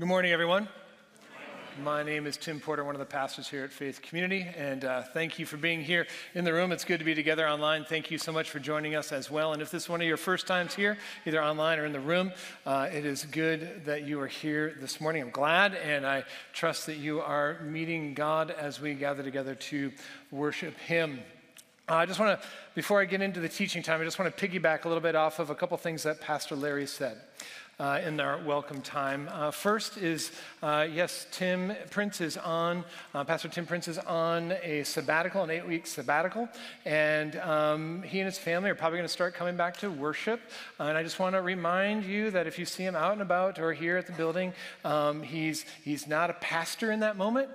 Good morning, everyone. My name is Tim Porter, one of the pastors here at Faith Community, and uh, thank you for being here in the room. It's good to be together online. Thank you so much for joining us as well. And if this is one of your first times here, either online or in the room, uh, it is good that you are here this morning. I'm glad, and I trust that you are meeting God as we gather together to worship Him. Uh, I just want to, before I get into the teaching time, I just want to piggyback a little bit off of a couple things that Pastor Larry said uh, in our welcome time. Uh, first is, uh, yes, Tim Prince is on, uh, Pastor Tim Prince is on a sabbatical, an eight week sabbatical, and um, he and his family are probably going to start coming back to worship. Uh, and I just want to remind you that if you see him out and about or here at the building, um, he's, he's not a pastor in that moment.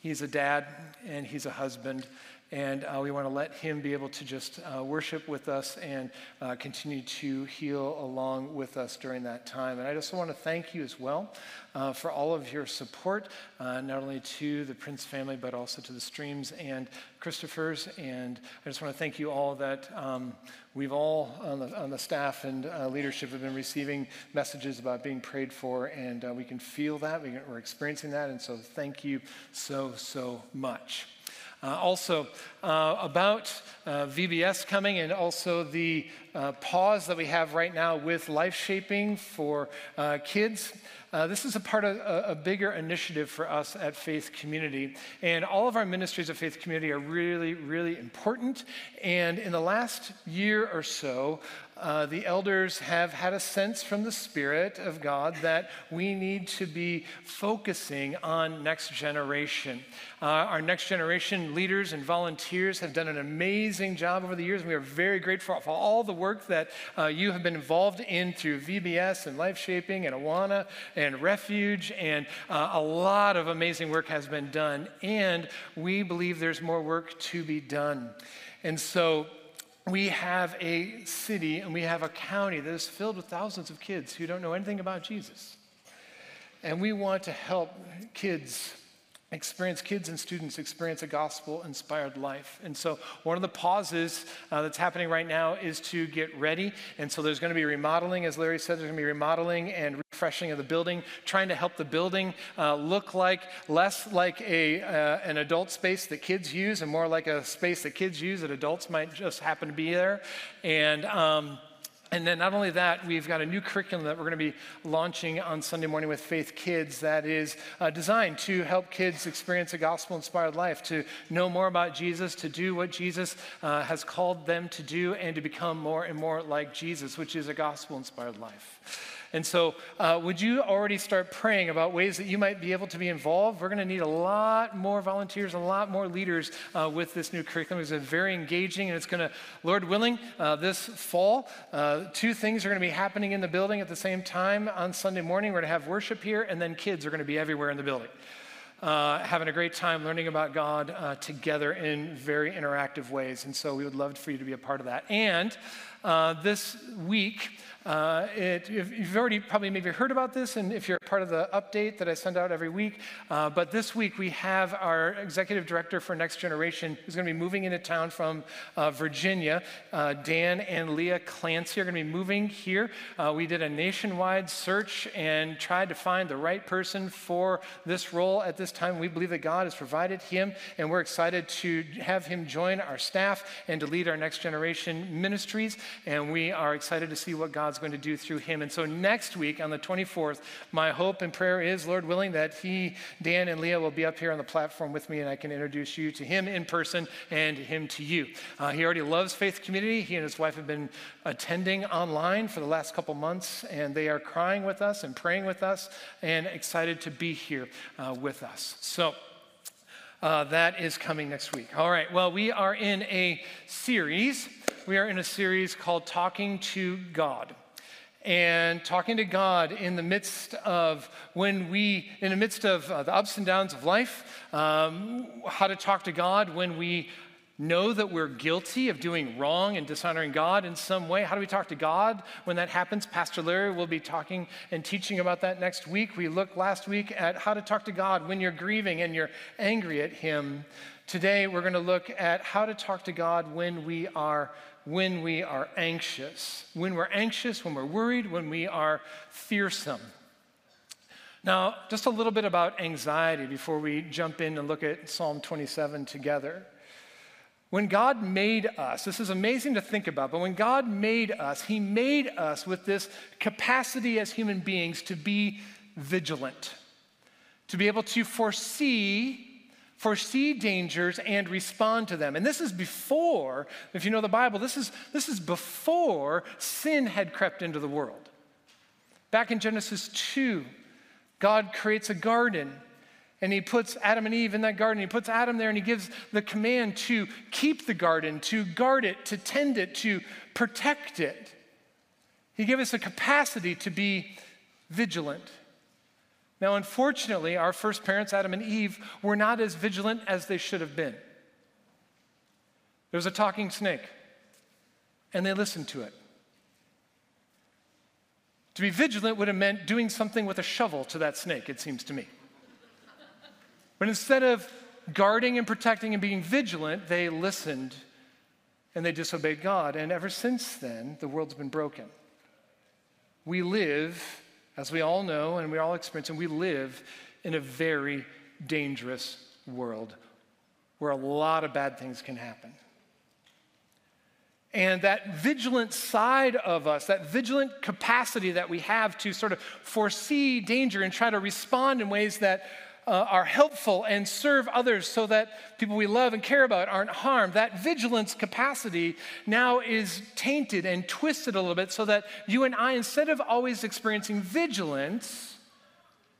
He's a dad and he's a husband and uh, we want to let him be able to just uh, worship with us and uh, continue to heal along with us during that time. And I just want to thank you as well uh, for all of your support, uh, not only to the Prince family, but also to the Streams and Christopher's. And I just want to thank you all that um, we've all on the, on the staff and uh, leadership have been receiving messages about being prayed for, and we can feel that. We, we're experiencing that. And so thank you so, so much. Uh, also, uh, about uh, VBS coming and also the uh, pause that we have right now with life shaping for uh, kids. Uh, this is a part of a, a, bigger initiative for us at Faith Community. And all of our ministries of Faith Community are really, really important. And in the last year or so, uh, the elders have had a sense from the Spirit of God that we need to be focusing on next generation. Our next generation leaders and volunteers have done an amazing job over the years, we are very grateful for all the work that uh, you have been involved in through VBS and Life Shaping and Awana and Refuge, and uh, a lot of amazing work has been done, and we believe there's more work to be done. And so, we have a city and we have a county that is filled with thousands of kids who don't know anything about Jesus. And we want to help kids experience kids and students experience a gospel inspired life. And so one of the pauses uh, that's happening right now is to get ready. And so there's going to be remodeling as larry said there's going to be remodeling and refreshing of the building trying to help the building uh, look like less like a, uh, an adult space that kids use and more like a space that kids use that adults might just happen to be there. And um, and then, not only that, we've got a new curriculum that we're going to be launching on Sunday morning with Faith Kids that is uh, designed to help kids experience a gospel inspired life, to know more about Jesus, to do what Jesus uh, has called them to do, and to become more and more like Jesus, which is a gospel inspired life. And so, uh, would you already start praying about ways that you might be able to be involved? We're going to need a lot more volunteers, a lot more leaders uh, with this new curriculum. It's very engaging, and it's going to, Lord willing, uh, this fall, uh, two things are going to be happening in the building at the same time on Sunday morning. We're going to have worship here, and then kids are going to be everywhere in the building. Uh, having a great time learning about God uh, together in very interactive ways. And so we would love for you to be a part of that. And uh, this week, uh, it, you've already probably maybe heard about this, and if you're part of the update that I send out every week, uh, but this week we have our executive director for Next Generation who's going to be moving into town from uh, Virginia. Uh, Dan and Leah Clancy are going to be moving here. Uh, we did a nationwide search and tried to find the right person for this role at this time. We believe that God has provided him, and we're excited to have him join our staff and to lead our Next Generation ministries. And we are excited to see what God's going to do through him. And so next week on the 24th, my hope and prayer is, Lord willing, that he, Dan, and Leah will be up here on the platform with me and I can introduce you to him in person and him to you. Uh, he already loves Faith Community. He and his wife have been attending online for the last couple months and they are crying with us and praying with us and excited to be here uh, with us. So, uh, that is coming next week. All right, well, we are in a series. We are in a series called Talking to God and talking to God in the midst of when we, in the midst of uh, the ups and downs of life, um, how to talk to God when we know that we're guilty of doing wrong and dishonoring God in some way. How do we talk to God when that happens? Pastor Larry will be talking and teaching about that next week. We looked last week at how to talk to God when you're grieving and you're angry at Him. Today, we're going to look at how to talk to God when we are when we are anxious. When we're anxious, when we're worried, when we are fearsome. Now, just a little bit about anxiety before we jump in and look at Psalm 27 together. When God made us, this is amazing to think about, but when God made us, He made us with this capacity as human beings to be vigilant, to be able to foresee foresee dangers and respond to them. And this is before, if you know the Bible, this is, this is before sin had crept into the world. Back in Genesis 2, God creates a garden and he puts Adam and Eve in that garden. He puts Adam there and he gives the command to keep the garden, to guard it, to tend it, to protect it. He gave us a capacity to be vigilant. Now, unfortunately, our first parents, Adam and Eve, were not as vigilant as they should have been. There was a talking snake, and they listened to it. To be vigilant would have meant doing something with a shovel to that snake, it seems to me. But instead of guarding and protecting and being vigilant, they listened and they disobeyed God. And ever since then, the world's been broken. We live, as we all know and we all experience, and we live in a very dangerous world where a lot of bad things can happen. And that vigilant side of us, that vigilant capacity that we have to sort of foresee danger and try to respond in ways that uh, are helpful and serve others so that people we love and care about aren't harmed, that vigilance capacity now is tainted and twisted a little bit so that you and I, instead of always experiencing vigilance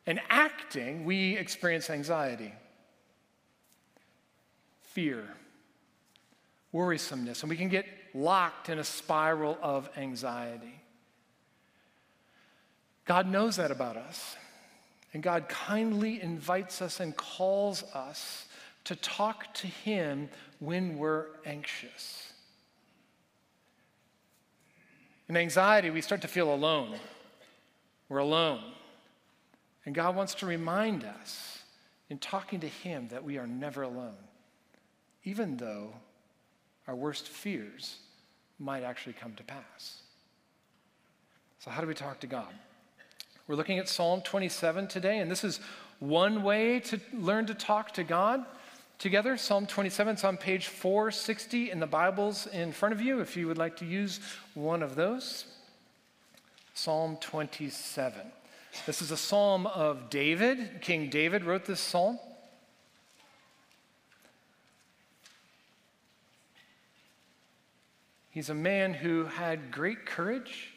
and acting, we experience anxiety, fear, worrisomeness, and we can get locked in a spiral of anxiety. God knows that about us. And God kindly invites us and calls us to talk to Him when we're anxious. In anxiety, we start to feel alone. We're alone. And God wants to remind us in talking to Him that we are never alone, even though our worst fears might actually come to pass. So, how do we talk to God? We're looking at Psalm 27 today, and this is one way to learn to talk to God together. Psalm 27 is on page 460 in the Bibles in front of you if you would like to use one of those. Psalm 27. This is a psalm of David. King David wrote this psalm. He's a man who had great courage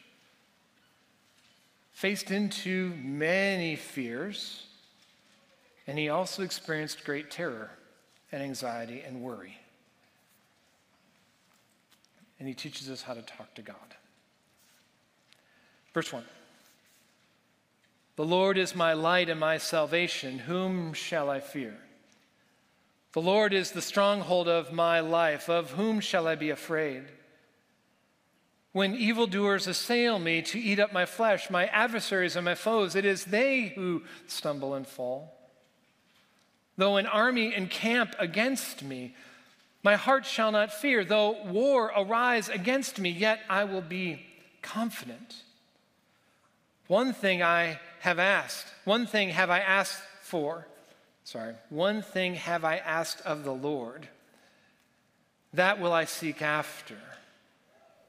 faced into many fears, and he also experienced great terror and anxiety and worry. And he teaches us how to talk to God. Verse 1 The Lord is my light and my salvation. Whom shall I fear? The Lord is the stronghold of my life. Of whom shall I be afraid? When evildoers assail me to eat up my flesh, my adversaries and my foes, it is they who stumble and fall. Though an army encamp against me, my heart shall not fear. Though war arise against me, yet I will be confident. One thing I have asked, one thing have I asked for. Sorry, one thing have I asked of the Lord. That will I seek after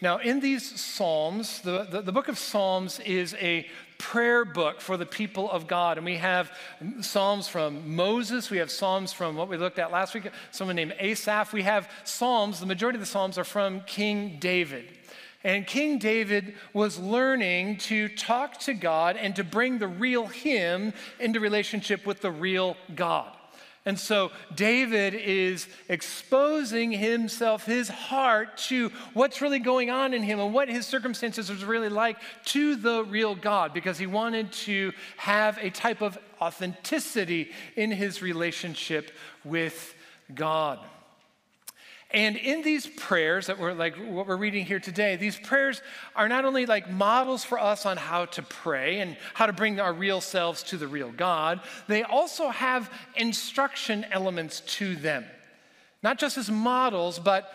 Now, in these Psalms, the, the, the, book of Psalms is a prayer book for the people of God. And we have Psalms from Moses, we have Psalms from what we looked at last week, someone named Asaph. We have Psalms, the majority of the Psalms are from King David. And King David was learning to talk to God and to bring the real him into relationship with the real God. And so David is exposing himself, his heart, to what's really going on in him and what his circumstances was really like to the real God because he wanted to have a type of authenticity in his relationship with God. And in these prayers that we're like what we're reading here today, these prayers are not only like models for us on how to pray and how to bring our real selves to the real God, they also have instruction elements to them. Not just as models, but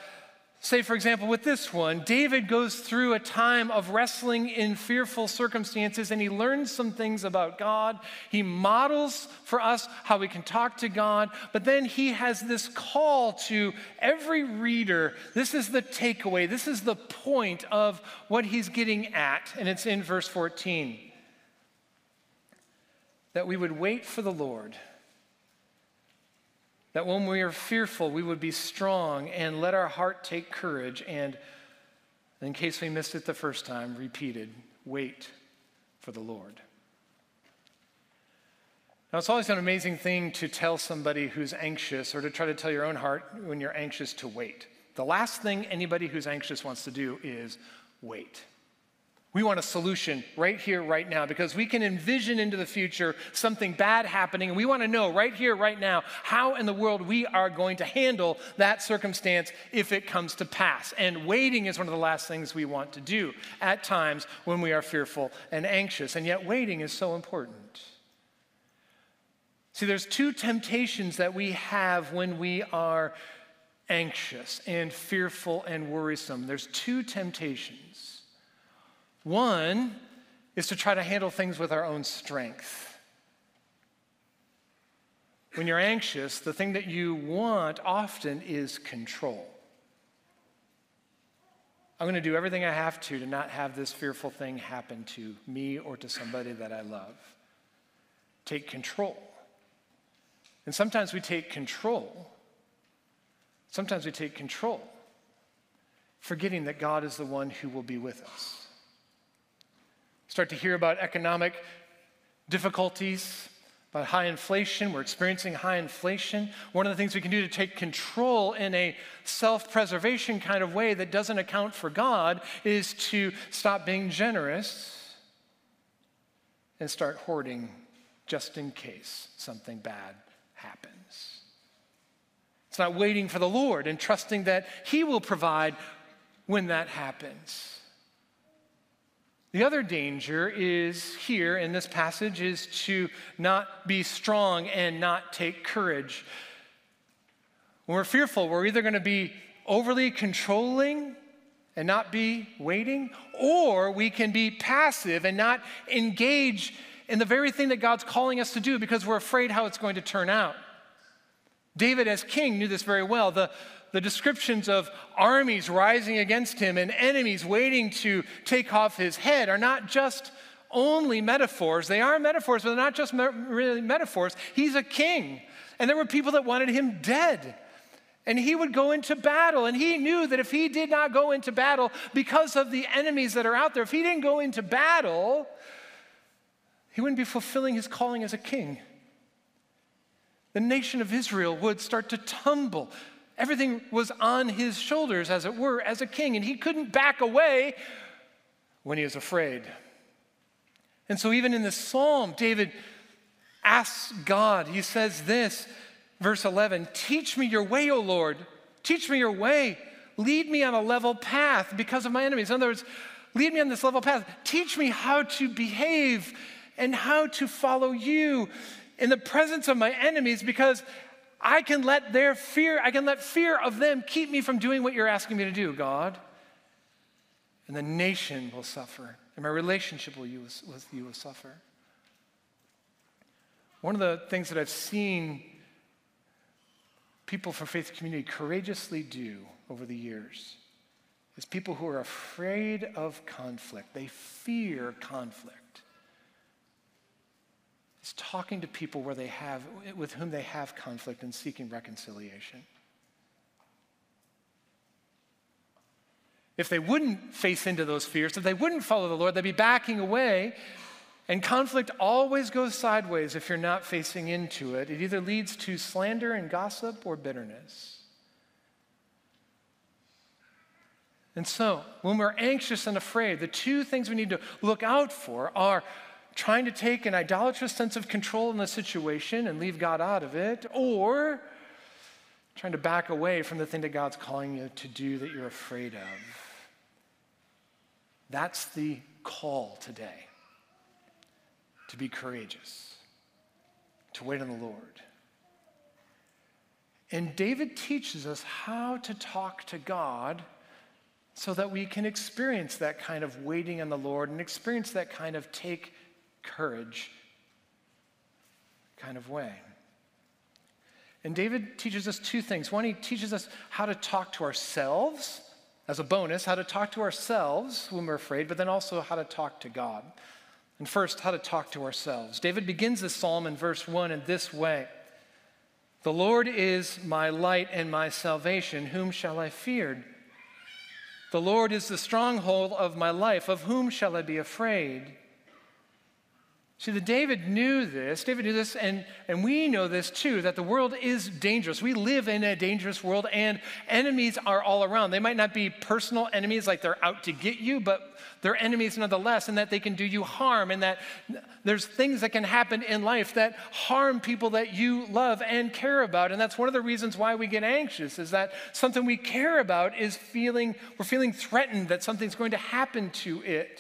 Say, for example, with this one, David goes through a time of wrestling in fearful circumstances and he learns some things about God. He models for us how we can talk to God, but then he has this call to every reader. This is the takeaway, this is the point of what he's getting at, and it's in verse 14 that we would wait for the Lord that when we are fearful, we would be strong and let our heart take courage. And in case we missed it the first time, repeated wait for the Lord. Now, it's always an amazing thing to tell somebody who's anxious or to try to tell your own heart when you're anxious to wait. The last thing anybody who's anxious wants to do is wait. We want a solution right here, right now, because we can envision into the future something bad happening, and we want to know right here, right now, how in the world we are going to handle that circumstance if it comes to pass. And waiting is one of the last things we want to do at times when we are fearful and anxious, and yet waiting is so important. See, there's two temptations that we have when we are anxious and fearful and worrisome. There's two temptations. One is to try to handle things with our own strength. When you're anxious, the thing that you want often is control. I'm going to do everything I have to to not have this fearful thing happen to me or to somebody that I love. Take control. And sometimes we take control. Sometimes we take control, forgetting that God is the one who will be with us start to hear about economic difficulties, about high inflation. We're experiencing high inflation. One of the things we can do to take control in a self preservation kind of way that doesn't account for God is to stop being generous and start hoarding just in case something bad happens. It's not waiting for the Lord and trusting that He will provide when that happens. The other danger is here in this passage is to not be strong and not take courage. When we're fearful, we're either going to be overly controlling and not be waiting, or we can be passive and not engage in the very thing that God's calling us to do because we're afraid how it's going to turn out. David, as king, knew this very well. The, the descriptions of armies rising against him and enemies waiting to take off his head are not just only metaphors. They are metaphors, but they're not just me- really metaphors. He's a king, and there were people that wanted him dead. And he would go into battle, and he knew that if he did not go into battle because of the enemies that are out there, if he didn't go into battle, he wouldn't be fulfilling his calling as a king. The nation of Israel would start to tumble. Everything was on his shoulders, as it were, as a king, and he couldn't back away when he was afraid. And so, even in this psalm, David asks God, he says this, verse 11 Teach me your way, O Lord. Teach me your way. Lead me on a level path because of my enemies. In other words, Lead me on this level path. Teach me how to behave and how to follow you in the presence of my enemies because I can let their fear, I can let fear of them keep me from doing what you're asking me to do, God. And the nation will suffer, and my relationship with you, with you will suffer. One of the things that I've seen people from Faith Community courageously do over the years is people who are afraid of conflict. They fear conflict. It's talking to people where they have, with whom they have conflict and seeking reconciliation. If they wouldn't face into those fears, if they wouldn't follow the Lord, they'd be backing away. And conflict always goes sideways if you're not facing into it. It either leads to slander and gossip or bitterness. And so, when we're anxious and afraid, the two things we need to look out for are trying to take an idolatrous sense of control in the situation and leave God out of it, or trying to back away from the thing that God's calling you to do that you're afraid of. That's the call today to be courageous, to wait on the Lord. And David teaches us how to talk to God so that we can experience that kind of waiting on the Lord and experience that kind of take courage kind of way. And David teaches us two things. One, he teaches us how to talk to ourselves as a bonus, how to talk to ourselves when we're afraid, but then also how to talk to God. And first, how to talk to ourselves. David begins this psalm in verse 1 in this way The Lord is my light and my salvation. Whom shall I fear? The Lord is the stronghold of my life. Of whom shall I be afraid? See, the David knew this. David knew this, and, and we know this too that the world is dangerous. We live in a dangerous world, and enemies are all around. They might not be personal enemies like they're out to get you, but they're enemies nonetheless, and that they can do you harm, and that there's things that can happen in life that harm people that you love and care about. And that's one of the reasons why we get anxious, is that something we care about is feeling, we're feeling threatened that something's going to happen to it.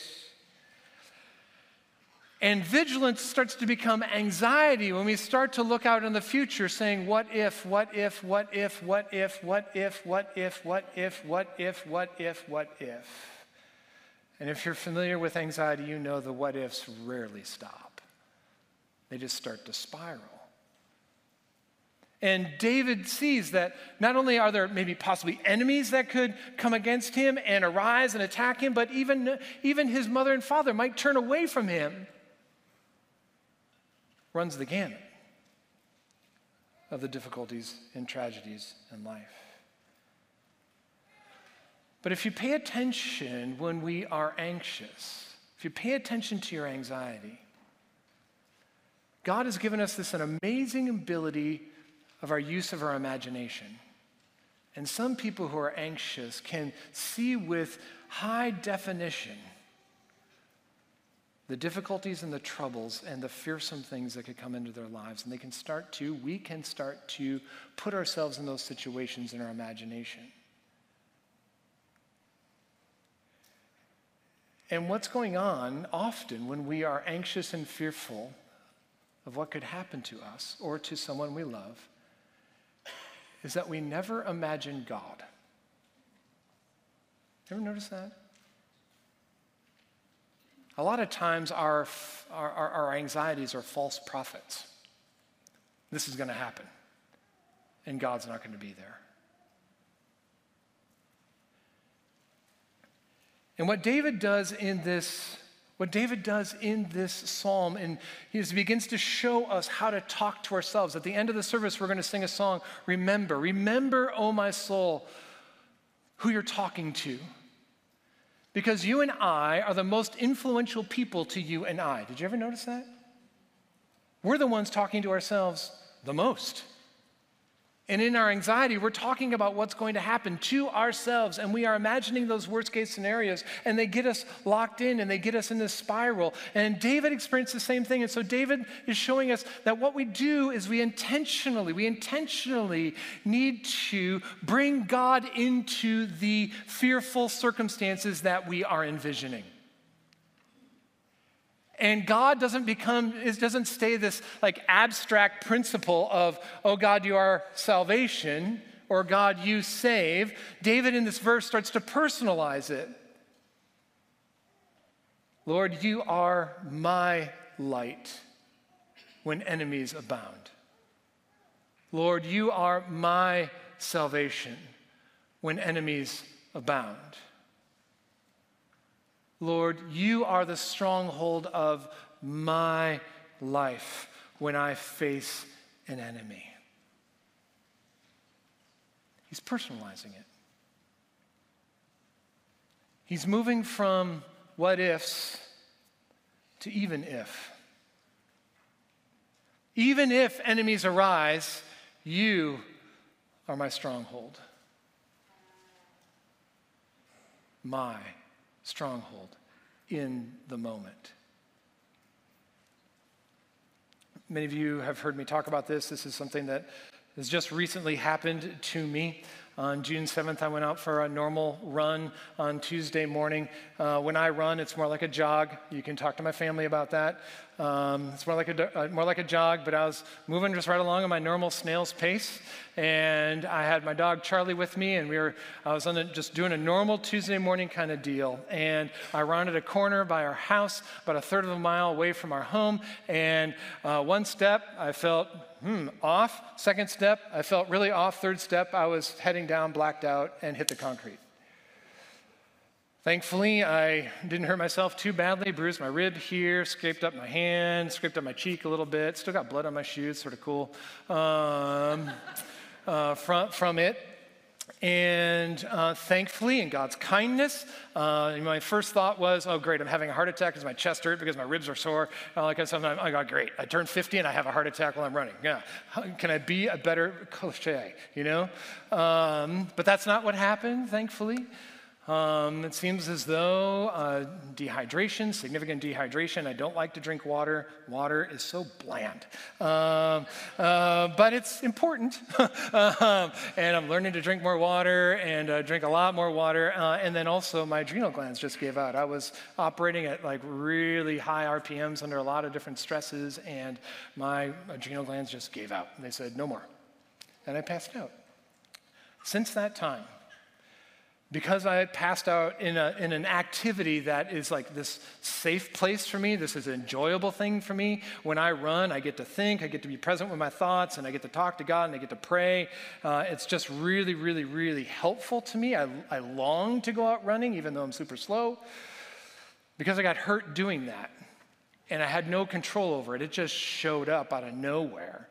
And vigilance starts to become anxiety when we start to look out in the future saying, What if, what if, what if, what if, what if, what if, what if, what if, what if, what if. And if you're familiar with anxiety, you know the what ifs rarely stop, they just start to spiral. And David sees that not only are there maybe possibly enemies that could come against him and arise and attack him, but even, even his mother and father might turn away from him runs the gamut of the difficulties and tragedies in life. But if you pay attention when we are anxious, if you pay attention to your anxiety, God has given us this an amazing ability of our use of our imagination. And some people who are anxious can see with high definition the difficulties and the troubles and the fearsome things that could come into their lives. And they can start to, we can start to put ourselves in those situations in our imagination. And what's going on often when we are anxious and fearful of what could happen to us or to someone we love is that we never imagine God. Ever notice that? A lot of times, our, our, our anxieties are false prophets. This is going to happen, and God's not going to be there. And what David does in this, what David does in this psalm, and he begins to show us how to talk to ourselves. At the end of the service, we're going to sing a song, Remember. Remember, O my soul, who you're talking to. Because you and I are the most influential people to you and I. Did you ever notice that? We're the ones talking to ourselves the most. And in our anxiety, we're talking about what's going to happen to ourselves, and we are imagining those worst case scenarios, and they get us locked in and they get us in this spiral. And David experienced the same thing. And so David is showing us that what we do is we intentionally, we intentionally need to bring God into the fearful circumstances that we are envisioning. And God doesn't become, it doesn't stay this like abstract principle of, oh God, you are salvation, or God, you save. David in this verse starts to personalize it. Lord, you are my light when enemies abound. Lord, you are my salvation when enemies abound. Lord, you are the stronghold of my life when I face an enemy. He's personalizing it. He's moving from what ifs to even if. Even if enemies arise, you are my stronghold. My stronghold in the moment. Many of you have heard me talk about this. This is something that has just recently happened to me. On June 7th, I went out for a normal run on Tuesday morning. Uh, when I run, it's more like a jog. You can talk to my family about that. Um, it's more like, a, uh, more like a jog, but I was moving just right along at my normal snail's pace. And I had my dog Charlie with me, and we were, I was on a, just doing a normal Tuesday morning kind of deal. And I rounded a corner by our house, about a third of a mile away from our home. And uh, one step, I felt, hmm, off. Second step, I felt really off. Third step, I was heading down, blacked out, and hit the concrete. Thankfully, I didn't hurt myself too badly. Bruised my rib here, scraped up my hand, scraped up my cheek a little bit. Still got blood on my shoes, sort of cool um, uh, from, from it. And uh, thankfully, in God's kindness, uh, my first thought was, oh, great, I'm having a heart attack because my chest hurt because my ribs are sore. All that kind. I got great. I turned 50 and I have a heart attack while I'm running. Yeah. Can I be a better cliche, you know? Um, but that's not what happened, thankfully. Um, it seems as though uh, dehydration, significant dehydration. I don't like to drink water. Water is so bland. Um, uh, but it's important. um, and I'm learning to drink more water and uh, drink a lot more water. Uh, and then also, my adrenal glands just gave out. I was operating at like really high RPMs under a lot of different stresses, and my adrenal glands just gave out. They said, no more. And I passed out. Since that time, because I passed out in, a, in an activity that is like this safe place for me, this is an enjoyable thing for me. When I run, I get to think, I get to be present with my thoughts, and I get to talk to God, and I get to pray. Uh, it's just really, really, really helpful to me. I, I long to go out running, even though I'm super slow, because I got hurt doing that. And I had no control over it. It just showed up out of nowhere.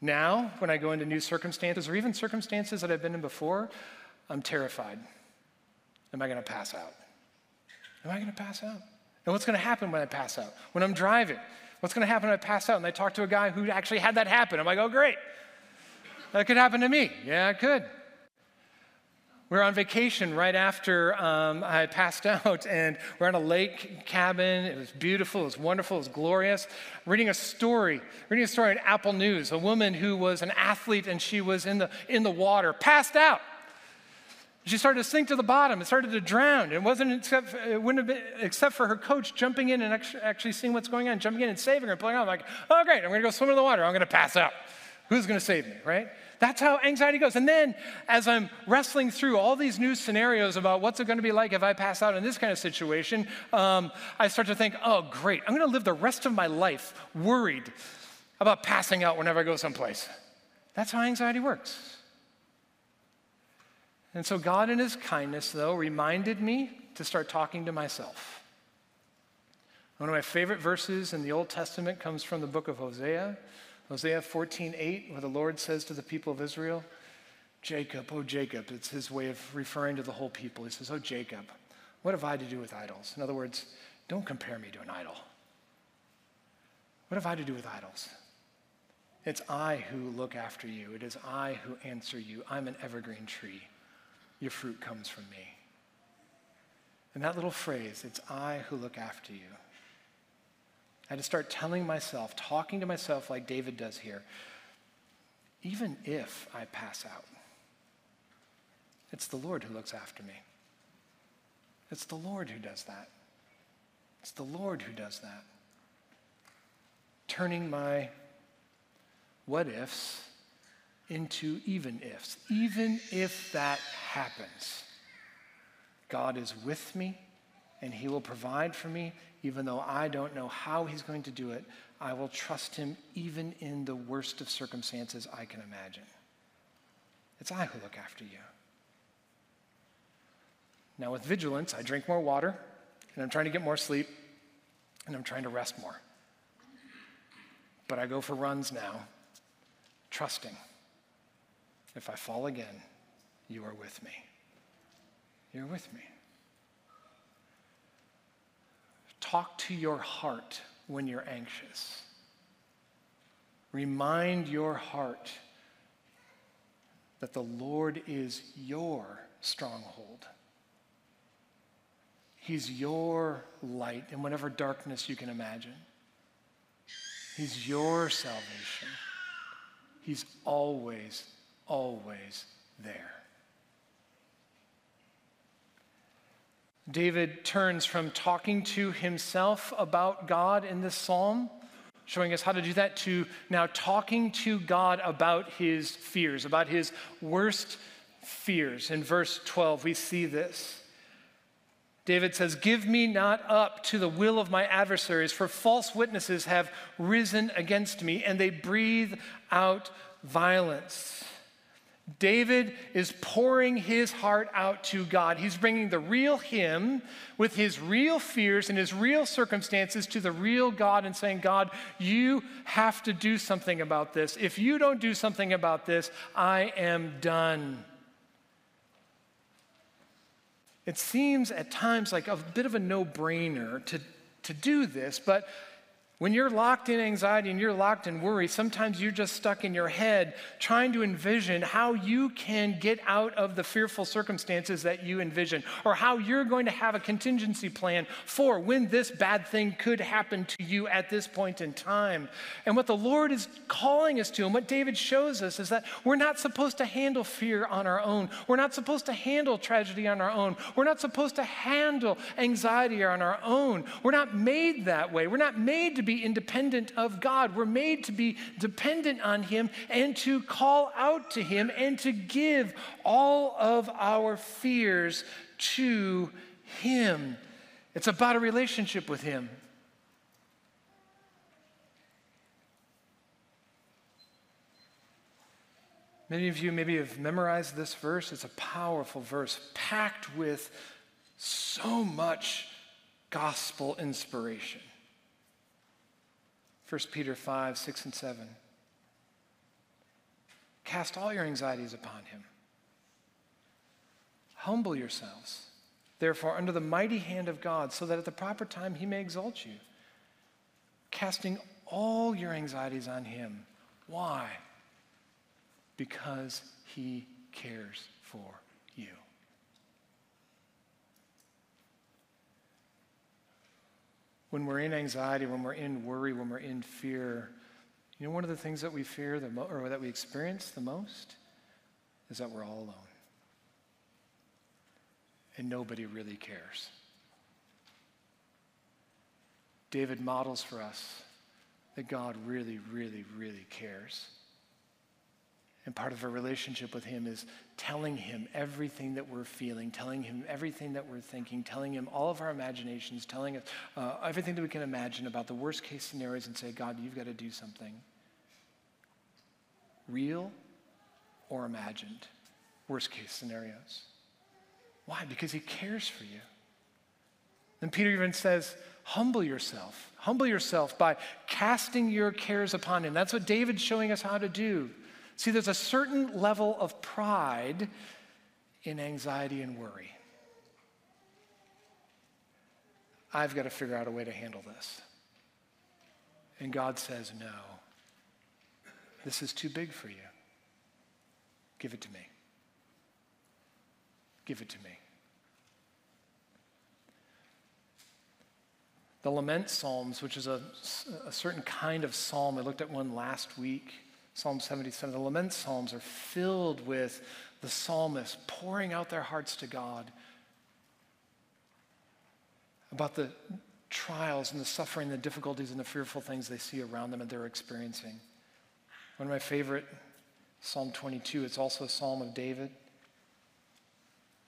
Now, when I go into new circumstances, or even circumstances that I've been in before, I'm terrified. Am I going to pass out? Am I going to pass out? And what's going to happen when I pass out? When I'm driving, what's going to happen when I pass out? And I talk to a guy who actually had that happen. I'm like, oh, great. That could happen to me. Yeah, it could. We were on vacation right after um, I passed out, and we're on a lake cabin. It was beautiful, it was wonderful, it was glorious. Reading a story, reading a story in Apple News, a woman who was an athlete and she was in the, in the water, passed out. She started to sink to the bottom. It started to drown. It wasn't except, it wouldn't have been except for her coach jumping in and actually seeing what's going on, jumping in and saving her, pulling out. I'm like, oh, great, I'm going to go swim in the water. I'm going to pass out. Who's going to save me, right? That's how anxiety goes. And then as I'm wrestling through all these new scenarios about what's it going to be like if I pass out in this kind of situation, um, I start to think, oh, great, I'm going to live the rest of my life worried about passing out whenever I go someplace. That's how anxiety works. And so God, in His kindness, though, reminded me to start talking to myself. One of my favorite verses in the Old Testament comes from the book of Hosea, Hosea 14 8, where the Lord says to the people of Israel, Jacob, oh Jacob, it's his way of referring to the whole people. He says, Oh Jacob, what have I to do with idols? In other words, don't compare me to an idol. What have I to do with idols? It's I who look after you. It is I who answer you. I'm an evergreen tree. Your fruit comes from me. And that little phrase, it's I who look after you. I had to start telling myself, talking to myself like David does here, even if I pass out, it's the Lord who looks after me. It's the Lord who does that. It's the Lord who does that. Turning my what ifs into even ifs. Even if that happens, God is with me and He will provide for me, even though I don't know how He's going to do it. I will trust Him even in the worst of circumstances I can imagine. It's I who look after you. Now, with vigilance, I drink more water, and I'm trying to get more sleep, and I'm trying to rest more. But I go for runs now, trusting if I fall again, you are with me. You're with me. Talk to your heart when you're anxious. Remind your heart that the Lord is your stronghold. He's your light in whatever darkness you can imagine. He's your salvation. He's always, always there. David turns from talking to himself about God in this psalm, showing us how to do that, to now talking to God about his fears, about his worst fears. In verse 12, we see this. David says, Give me not up to the will of my adversaries, for false witnesses have risen against me, and they breathe out violence. David is pouring his heart out to God. He's bringing the real him with his real fears and his real circumstances to the real God and saying, God, you have to do something about this. If you don't do something about this, I am done. It seems at times like a bit of a no brainer to, to do this, but when you're locked in anxiety and you're locked in worry, sometimes you're just stuck in your head trying to envision how you can get out of the fearful circumstances that you envision, or how you're going to have a contingency plan for when this bad thing could happen to you at this point in time. And what the Lord is calling us to, and what David shows us, is that we're not supposed to handle fear on our own. We're not supposed to handle tragedy on our own. We're not supposed to handle anxiety on our own. We're not made that way. We're not made to be independent of God. We're made to be dependent on Him and to call out to Him and to give all of our fears to Him. It's about a relationship with Him. Many of you maybe have memorized this verse. It's a powerful verse, packed with so much gospel inspiration. 1 Peter 5, 6, and 7. Cast all your anxieties upon him. Humble yourselves, therefore, under the mighty hand of God, so that at the proper time he may exalt you. Casting all your anxieties on him. Why? Because he cares for you. When we're in anxiety, when we're in worry, when we're in fear, you know, one of the things that we fear the mo- or that we experience the most is that we're all alone. And nobody really cares. David models for us that God really, really, really cares. And part of our relationship with Him is telling Him everything that we're feeling, telling Him everything that we're thinking, telling Him all of our imaginations, telling us uh, everything that we can imagine about the worst case scenarios and say, God, you've got to do something real or imagined, worst case scenarios. Why? Because He cares for you. And Peter even says, humble yourself. Humble yourself by casting your cares upon Him. That's what David's showing us how to do. See, there's a certain level of pride in anxiety and worry. I've got to figure out a way to handle this. And God says, no. This is too big for you. Give it to me. Give it to me. The lament psalms, which is a, a certain kind of psalm, I looked at one last week, Psalm 77. The lament psalms are filled with the psalmists pouring out their hearts to God about the trials and the suffering, the difficulties, and the fearful things they see around them and they're experiencing. One of my favorite, Psalm 22, it's also a psalm of David.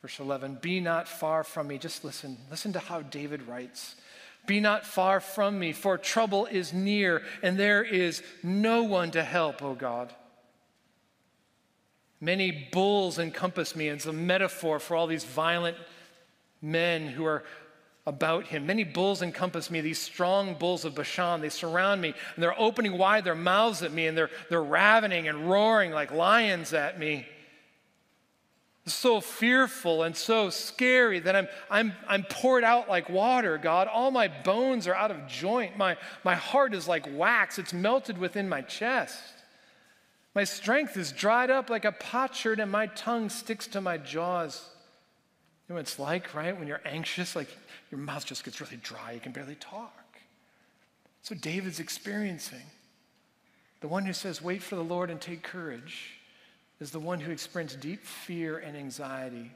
Verse 11, be not far from me. Just listen. Listen to how David writes. Be not far from me, for trouble is near, and there is no one to help, O God. Many bulls encompass me. and It's a metaphor for all these violent men who are about him. Many bulls encompass me, these strong bulls of Bashan. They surround me, and they're opening wide their mouths at me, and they're, they're ravening and roaring like lions at me. So fearful and so scary that I'm, I'm, I'm poured out like water, God. All my bones are out of joint. My, my heart is like wax, it's melted within my chest. My strength is dried up like a potsherd, and my tongue sticks to my jaws. You know what it's like, right? When you're anxious, like your mouth just gets really dry, you can barely talk. So David's experiencing. The one who says, Wait for the Lord and take courage, is the one who experienced deep fear and anxiety.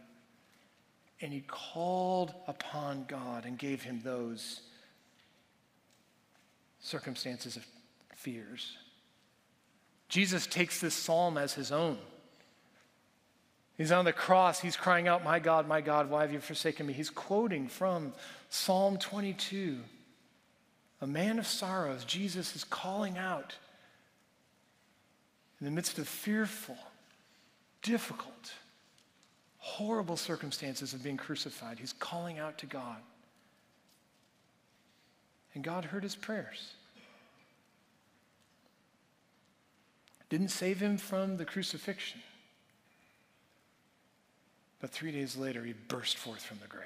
And he called upon God and gave him those circumstances of fears. Jesus takes this psalm as his own. He's on the cross. He's crying out, My God, my God, why have you forsaken me? He's quoting from Psalm 22. A man of sorrows, Jesus is calling out in the midst of fearful, difficult, horrible circumstances of being crucified. He's calling out to God. And God heard his prayers. Didn't save him from the crucifixion but three days later, he burst forth from the grave.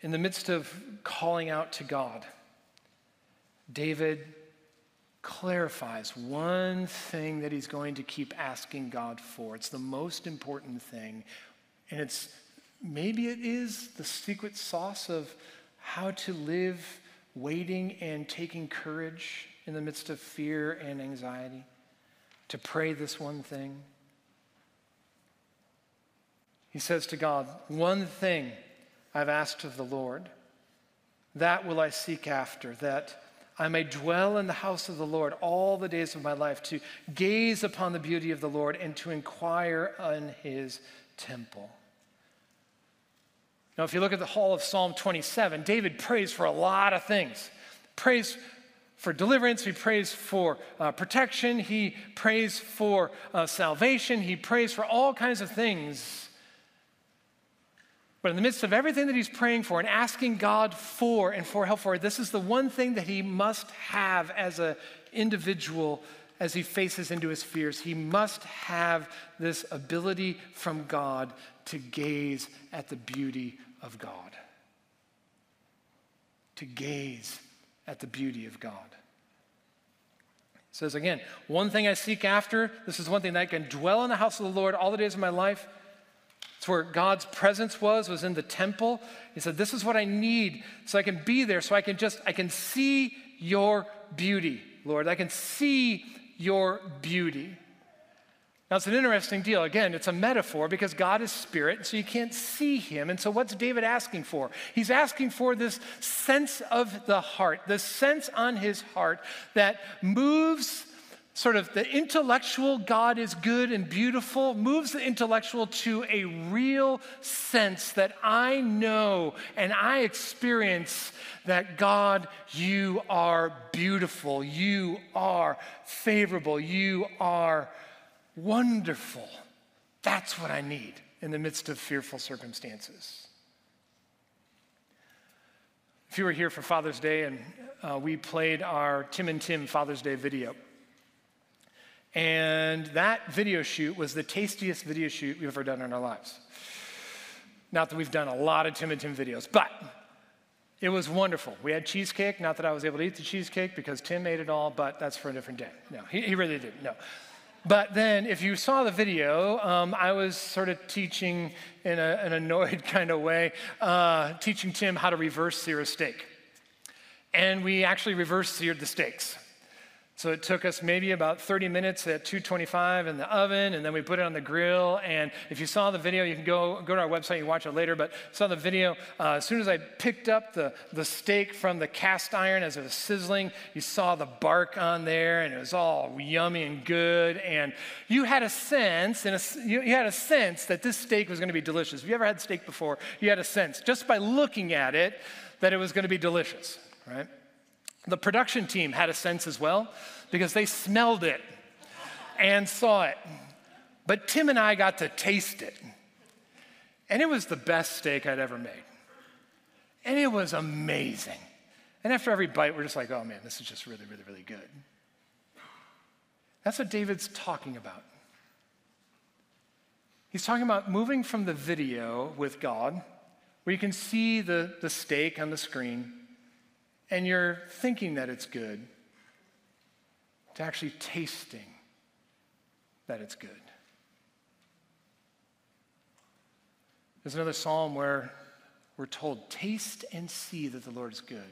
In the midst of calling out to God, David clarifies one thing that he's going to keep asking God for. It's the most important thing. And it's maybe it is the secret sauce of how to live waiting and taking courage in the midst of fear and anxiety, to pray this one thing. He says to God, One thing I've asked of the Lord, that will I seek after, that I may dwell in the house of the Lord all the days of my life, to gaze upon the beauty of the Lord and to inquire in his temple. Now, if you look at the hall of Psalm 27, David prays for a lot of things. Prays for deliverance, he prays for uh, protection, he prays for uh, salvation, he prays for all kinds of things. But in the midst of everything that he's praying for and asking God for and for help for, this is the one thing that he must have as an individual as he faces into his fears. He must have this ability from God to gaze at the beauty of God. To gaze at the beauty of God. It says again, one thing I seek after, this is one thing that I can dwell in the house of the Lord all the days of my life. It's where God's presence was, was in the temple. He said, This is what I need so I can be there, so I can just, I can see your beauty, Lord. I can see your beauty. Now, it's an interesting deal. Again, it's a metaphor because God is spirit, so you can't see him. And so, what's David asking for? He's asking for this sense of the heart, the sense on his heart that moves sort of the intellectual God is good and beautiful, moves the intellectual to a real sense that I know and I experience that God, you are beautiful, you are favorable, you are wonderful. That's what I need in the midst of fearful circumstances. If you were here for Father's Day and uh, we played our Tim and Tim Father's Day video, and that video shoot was the tastiest video shoot we've ever done in our lives. Not that we've done a lot of Tim and Tim videos, but It was wonderful. We had cheesecake. Not that I was able to eat the cheesecake because Tim ate it all, but that's for a different day. No, he, he really didn't. No. But then, if you saw the video, um, I was sort of teaching in a, an annoyed kind of way, uh, teaching Tim how to reverse sear a steak. And we actually reverse seared the steaks. So it took us maybe about 30 minutes at 225 in the oven, and then we put it on the grill. And if you saw the video, you can go, go to our website, you watch it later. But saw the video, uh, as soon as I picked up the, the steak from the cast iron as it was sizzling, you saw the bark on there, and it was all yummy and good. And you had a sense, and you, you had a sense that this steak was going to be delicious. If you ever had steak before, you had a sense just by looking at it that it was going to be delicious, right? The production team had a sense as well because they smelled it and saw it. But Tim and I got to taste it. And it was the best steak I'd ever made. And it was amazing. And after every bite, we're just like, oh man, this is just really, really, really good. That's what David's talking about. He's talking about moving from the video with God, where you can see the, the steak on the screen, and you're thinking that it's good, to actually tasting that it's good. There's another psalm where we're told, Taste and see that the Lord is good.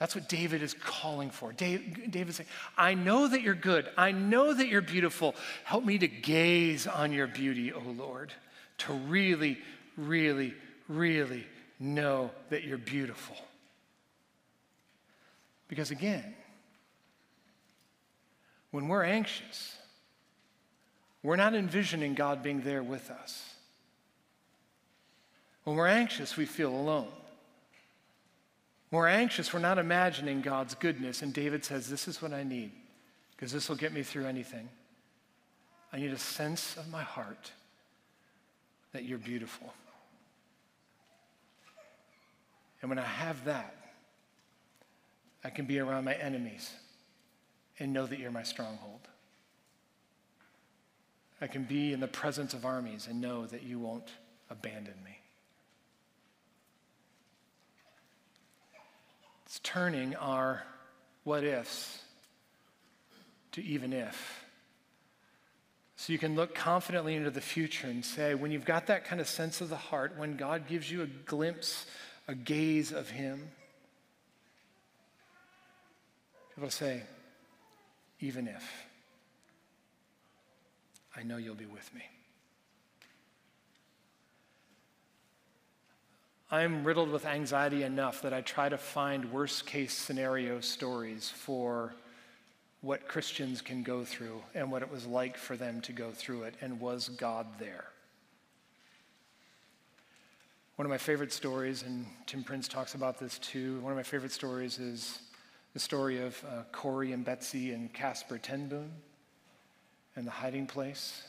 That's what David is calling for. David's saying, I know that you're good. I know that you're beautiful. Help me to gaze on your beauty, O Lord, to really, really, really know that you're beautiful. Because again, when we're anxious, we're not envisioning God being there with us. When we're anxious, we feel alone. When we're anxious, we're not imagining God's goodness. And David says, This is what I need, because this will get me through anything. I need a sense of my heart that you're beautiful. And when I have that, I can be around my enemies and know that you're my stronghold. I can be in the presence of armies and know that you won't abandon me. It's turning our what ifs to even if. So you can look confidently into the future and say, when you've got that kind of sense of the heart, when God gives you a glimpse, a gaze of Him, to say, even if I know you'll be with me. I'm riddled with anxiety enough that I try to find worst case scenario stories for what Christians can go through and what it was like for them to go through it, and was God there? One of my favorite stories, and Tim Prince talks about this too, one of my favorite stories is the story of uh, Corrie and Betsie and Casper ten Boom and the hiding place.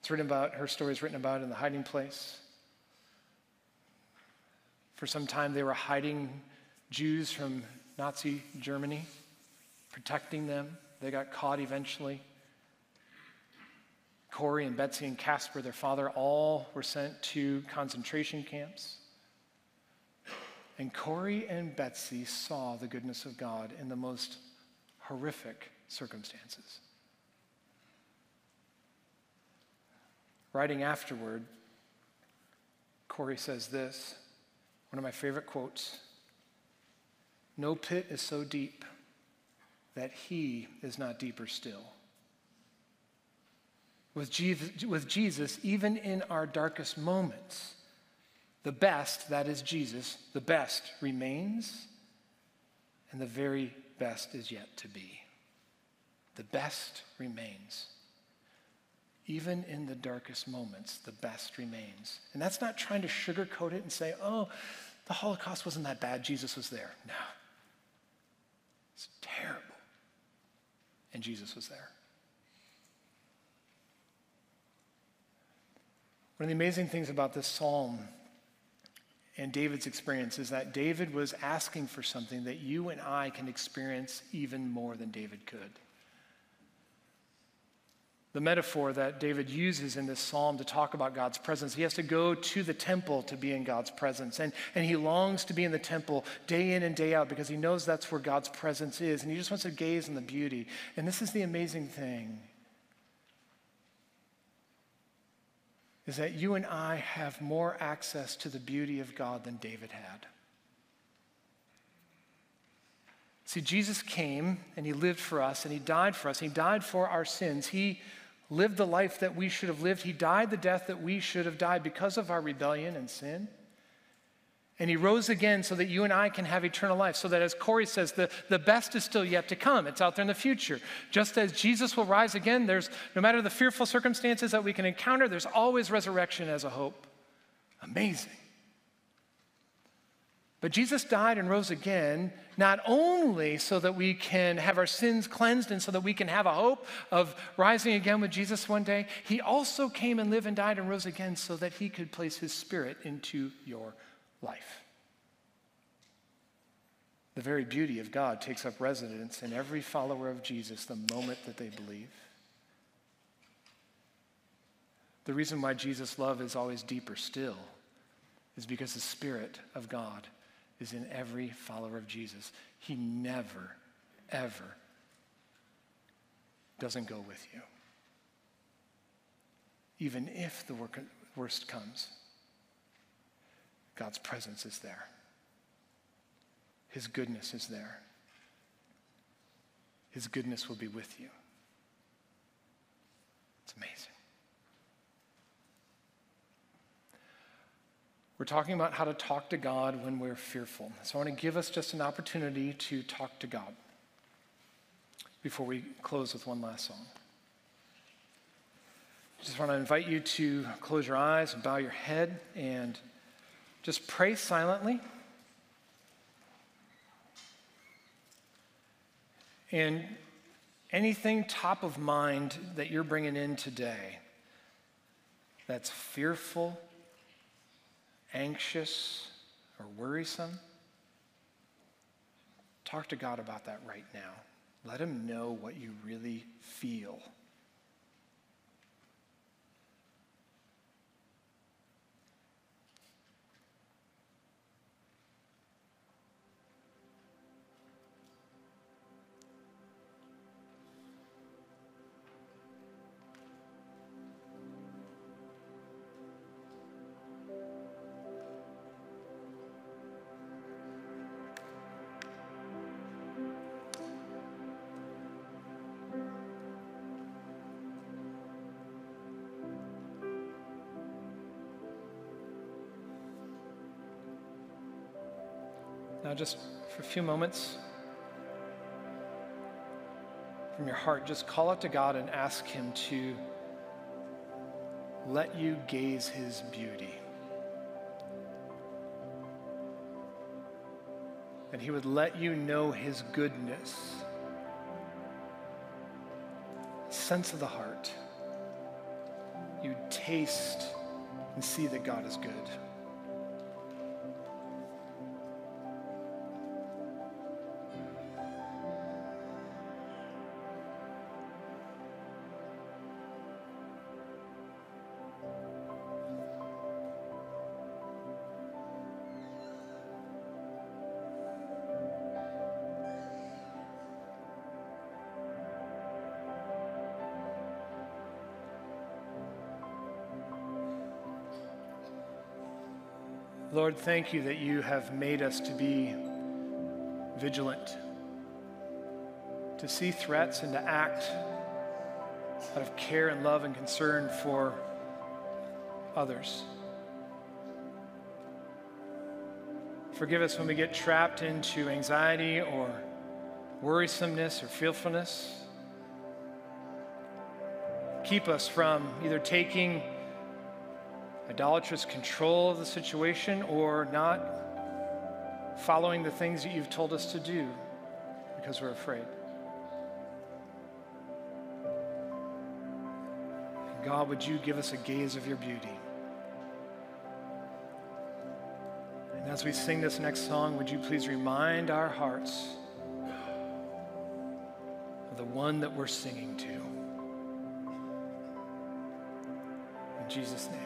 It's written about, her story is written about in the hiding place. For some time, they were hiding Jews from Nazi Germany, protecting them. They got caught eventually. Corrie and Betsie and Casper, their father, all were sent to concentration camps. And Corrie and Betsie saw the goodness of God in the most horrific circumstances. Writing afterward, Corrie says this one of my favorite quotes No pit is so deep that he is not deeper still. With Jesus, even in our darkest moments, the best, that is Jesus, the best remains, and the very best is yet to be. The best remains. Even in the darkest moments, the best remains. And that's not trying to sugarcoat it and say, oh, the Holocaust wasn't that bad, Jesus was there. No. It's terrible. And Jesus was there. One of the amazing things about this psalm and David's experience is that David was asking for something that you and I can experience even more than David could. the metaphor that David uses in this psalm to talk about God's presence. He has to go to the temple to be in God's presence. And, and he longs to be in the temple day in and day out because he knows that's where God's presence is. And he just wants to gaze on the beauty. And this is the amazing thing is that you and I have more access to the beauty of God than David had. See, Jesus came and he lived for us and he died for us. He died for our sins. He lived the life that we should have lived. He died the death that we should have died because of our rebellion and sin. And he rose again so that you and I can have eternal life. So that, as Corrie says, the, the best is still yet to come. It's out there in the future. Just as Jesus will rise again, there's no matter the fearful circumstances that we can encounter, there's always resurrection as a hope. Amazing. But Jesus died and rose again, not only so that we can have our sins cleansed and so that we can have a hope of rising again with Jesus one day, he also came and lived and died and rose again so that he could place his spirit into your life. The very beauty of God takes up residence in every follower of Jesus the moment that they believe. The reason why Jesus' love is always deeper still is because the Spirit of God is in every follower of Jesus. He never, ever doesn't go with you. Even if the worst comes, God's presence is there. His goodness is there. His goodness will be with you. It's amazing. We're talking about how to talk to God when we're fearful. So I want to give us just an opportunity to talk to God before we close with one last song. Just want to invite you to close your eyes and bow your head and just pray silently. And anything top of mind that you're bringing in today that's fearful, anxious, or worrisome, talk to God about that right now. Let Him know what you really feel. Now, just for a few moments, from your heart, just call out to God and ask Him to let you gaze His beauty. And He would let you know His goodness, sense of the heart. You taste and see that God is good. Lord, thank you that you have made us to be vigilant, to see threats and to act out of care and love and concern for others. Forgive us when we get trapped into anxiety or worrisomeness or fearfulness. Keep us from either taking idolatrous control of the situation or not following the things that you've told us to do because we're afraid. God, would you give us a gaze of your beauty? And as we sing this next song, would you please remind our hearts of the one that we're singing to? In Jesus' name.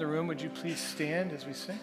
In the room, would you please stand as we sing?